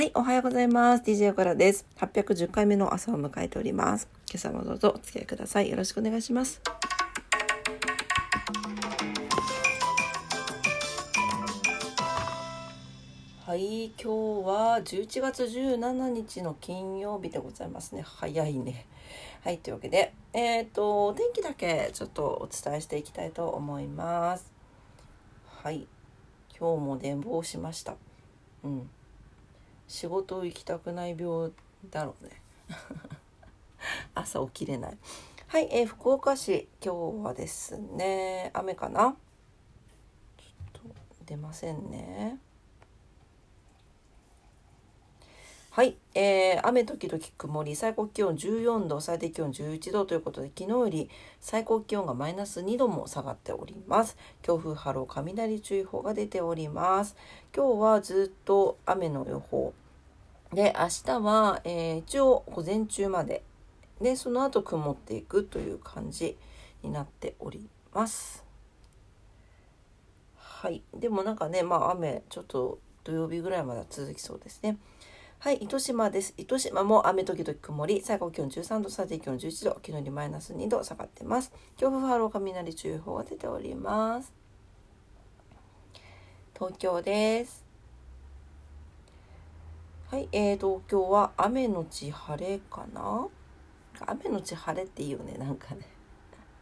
はい、おはようございます。DJ からです。810回目の朝を迎えております。今朝もどうぞお付き合いください。よろしくお願いします。はい、今日は11月17日の金曜日でございますね。早いね。はい、というわけで、えっ、と、お天気だけちょっとお伝えしていきたいと思います。はい、今日も電報しました。うん。仕事行きたくない病だろうね。朝起きれない。はい、えー、福岡市今日はですね雨かな？ちょっと出ませんね。はい、えー、雨時々曇り最高気温14度最低気温11度ということで昨日より最高気温がマイナス2度も下がっております。強風波浪雷注意報が出ております。今日はずっと雨の予報。で明日は、えー、一応午前中まで。でその後曇っていくという感じになっております。はい。でもなんかねまあ雨ちょっと土曜日ぐらいまで続きそうですね。はい、糸島です。糸島も雨時々曇り、最高気温13度、最低気温11度、昨日よりマイナス2度下がってます。強風波浪雷注意報が出ております。東京です。はい、えー、東京は雨のち晴れかな？雨のち晴れっていいよね、なんかね。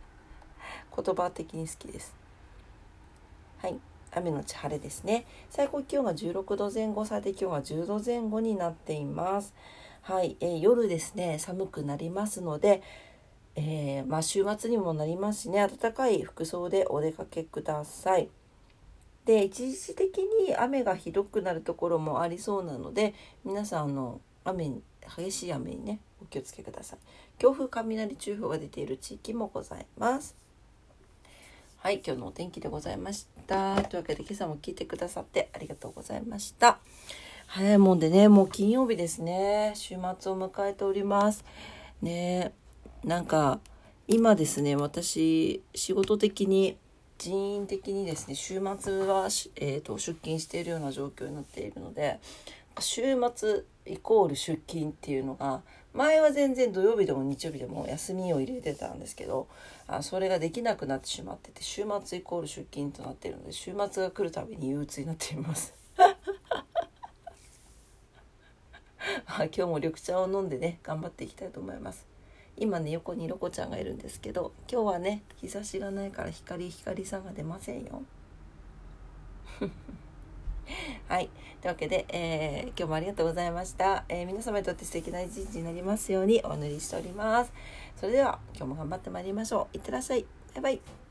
言葉的に好きです。雨のち晴れですね。最高気温が16度前後最低気温が10度前後になっています。はい、えー、夜ですね。寒くなりますので、えー、まあ、週末にもなりますしね。暖かい服装でお出かけください。で一時的に雨がひどくなるところもありそうなので皆さんあの雨激しい雨にねお気をつけください。強風雷注意報が出ている地域もございます。はい、今日のお天気でございました。というわけで今朝も聞いてくださってありがとうございました。早いもんでね、もう金曜日ですね。週末を迎えております。ねなんか今ですね、私仕事的に人員的にですね、週末は、えーと、出勤しているような状況になっているので、週末イコール出勤っていうのが前は全然土曜日でも日曜日でも休みを入れてたんですけどあそれができなくなってしまってて週末イコール出勤となっているので週末が来るたびに憂鬱になっています。今日も緑茶を飲んでね頑張っていきたいと思います。今ね横にロコちゃんがいるんですけど今日はね日差しがないから光光さんが出ませんよ。はい。というわけで、えー、今日もありがとうございました。えー、皆様にとって素敵な一日になりますようにお祈りしております。それでは、今日も頑張ってまいりましょう。いってらっしゃい。バイバイ。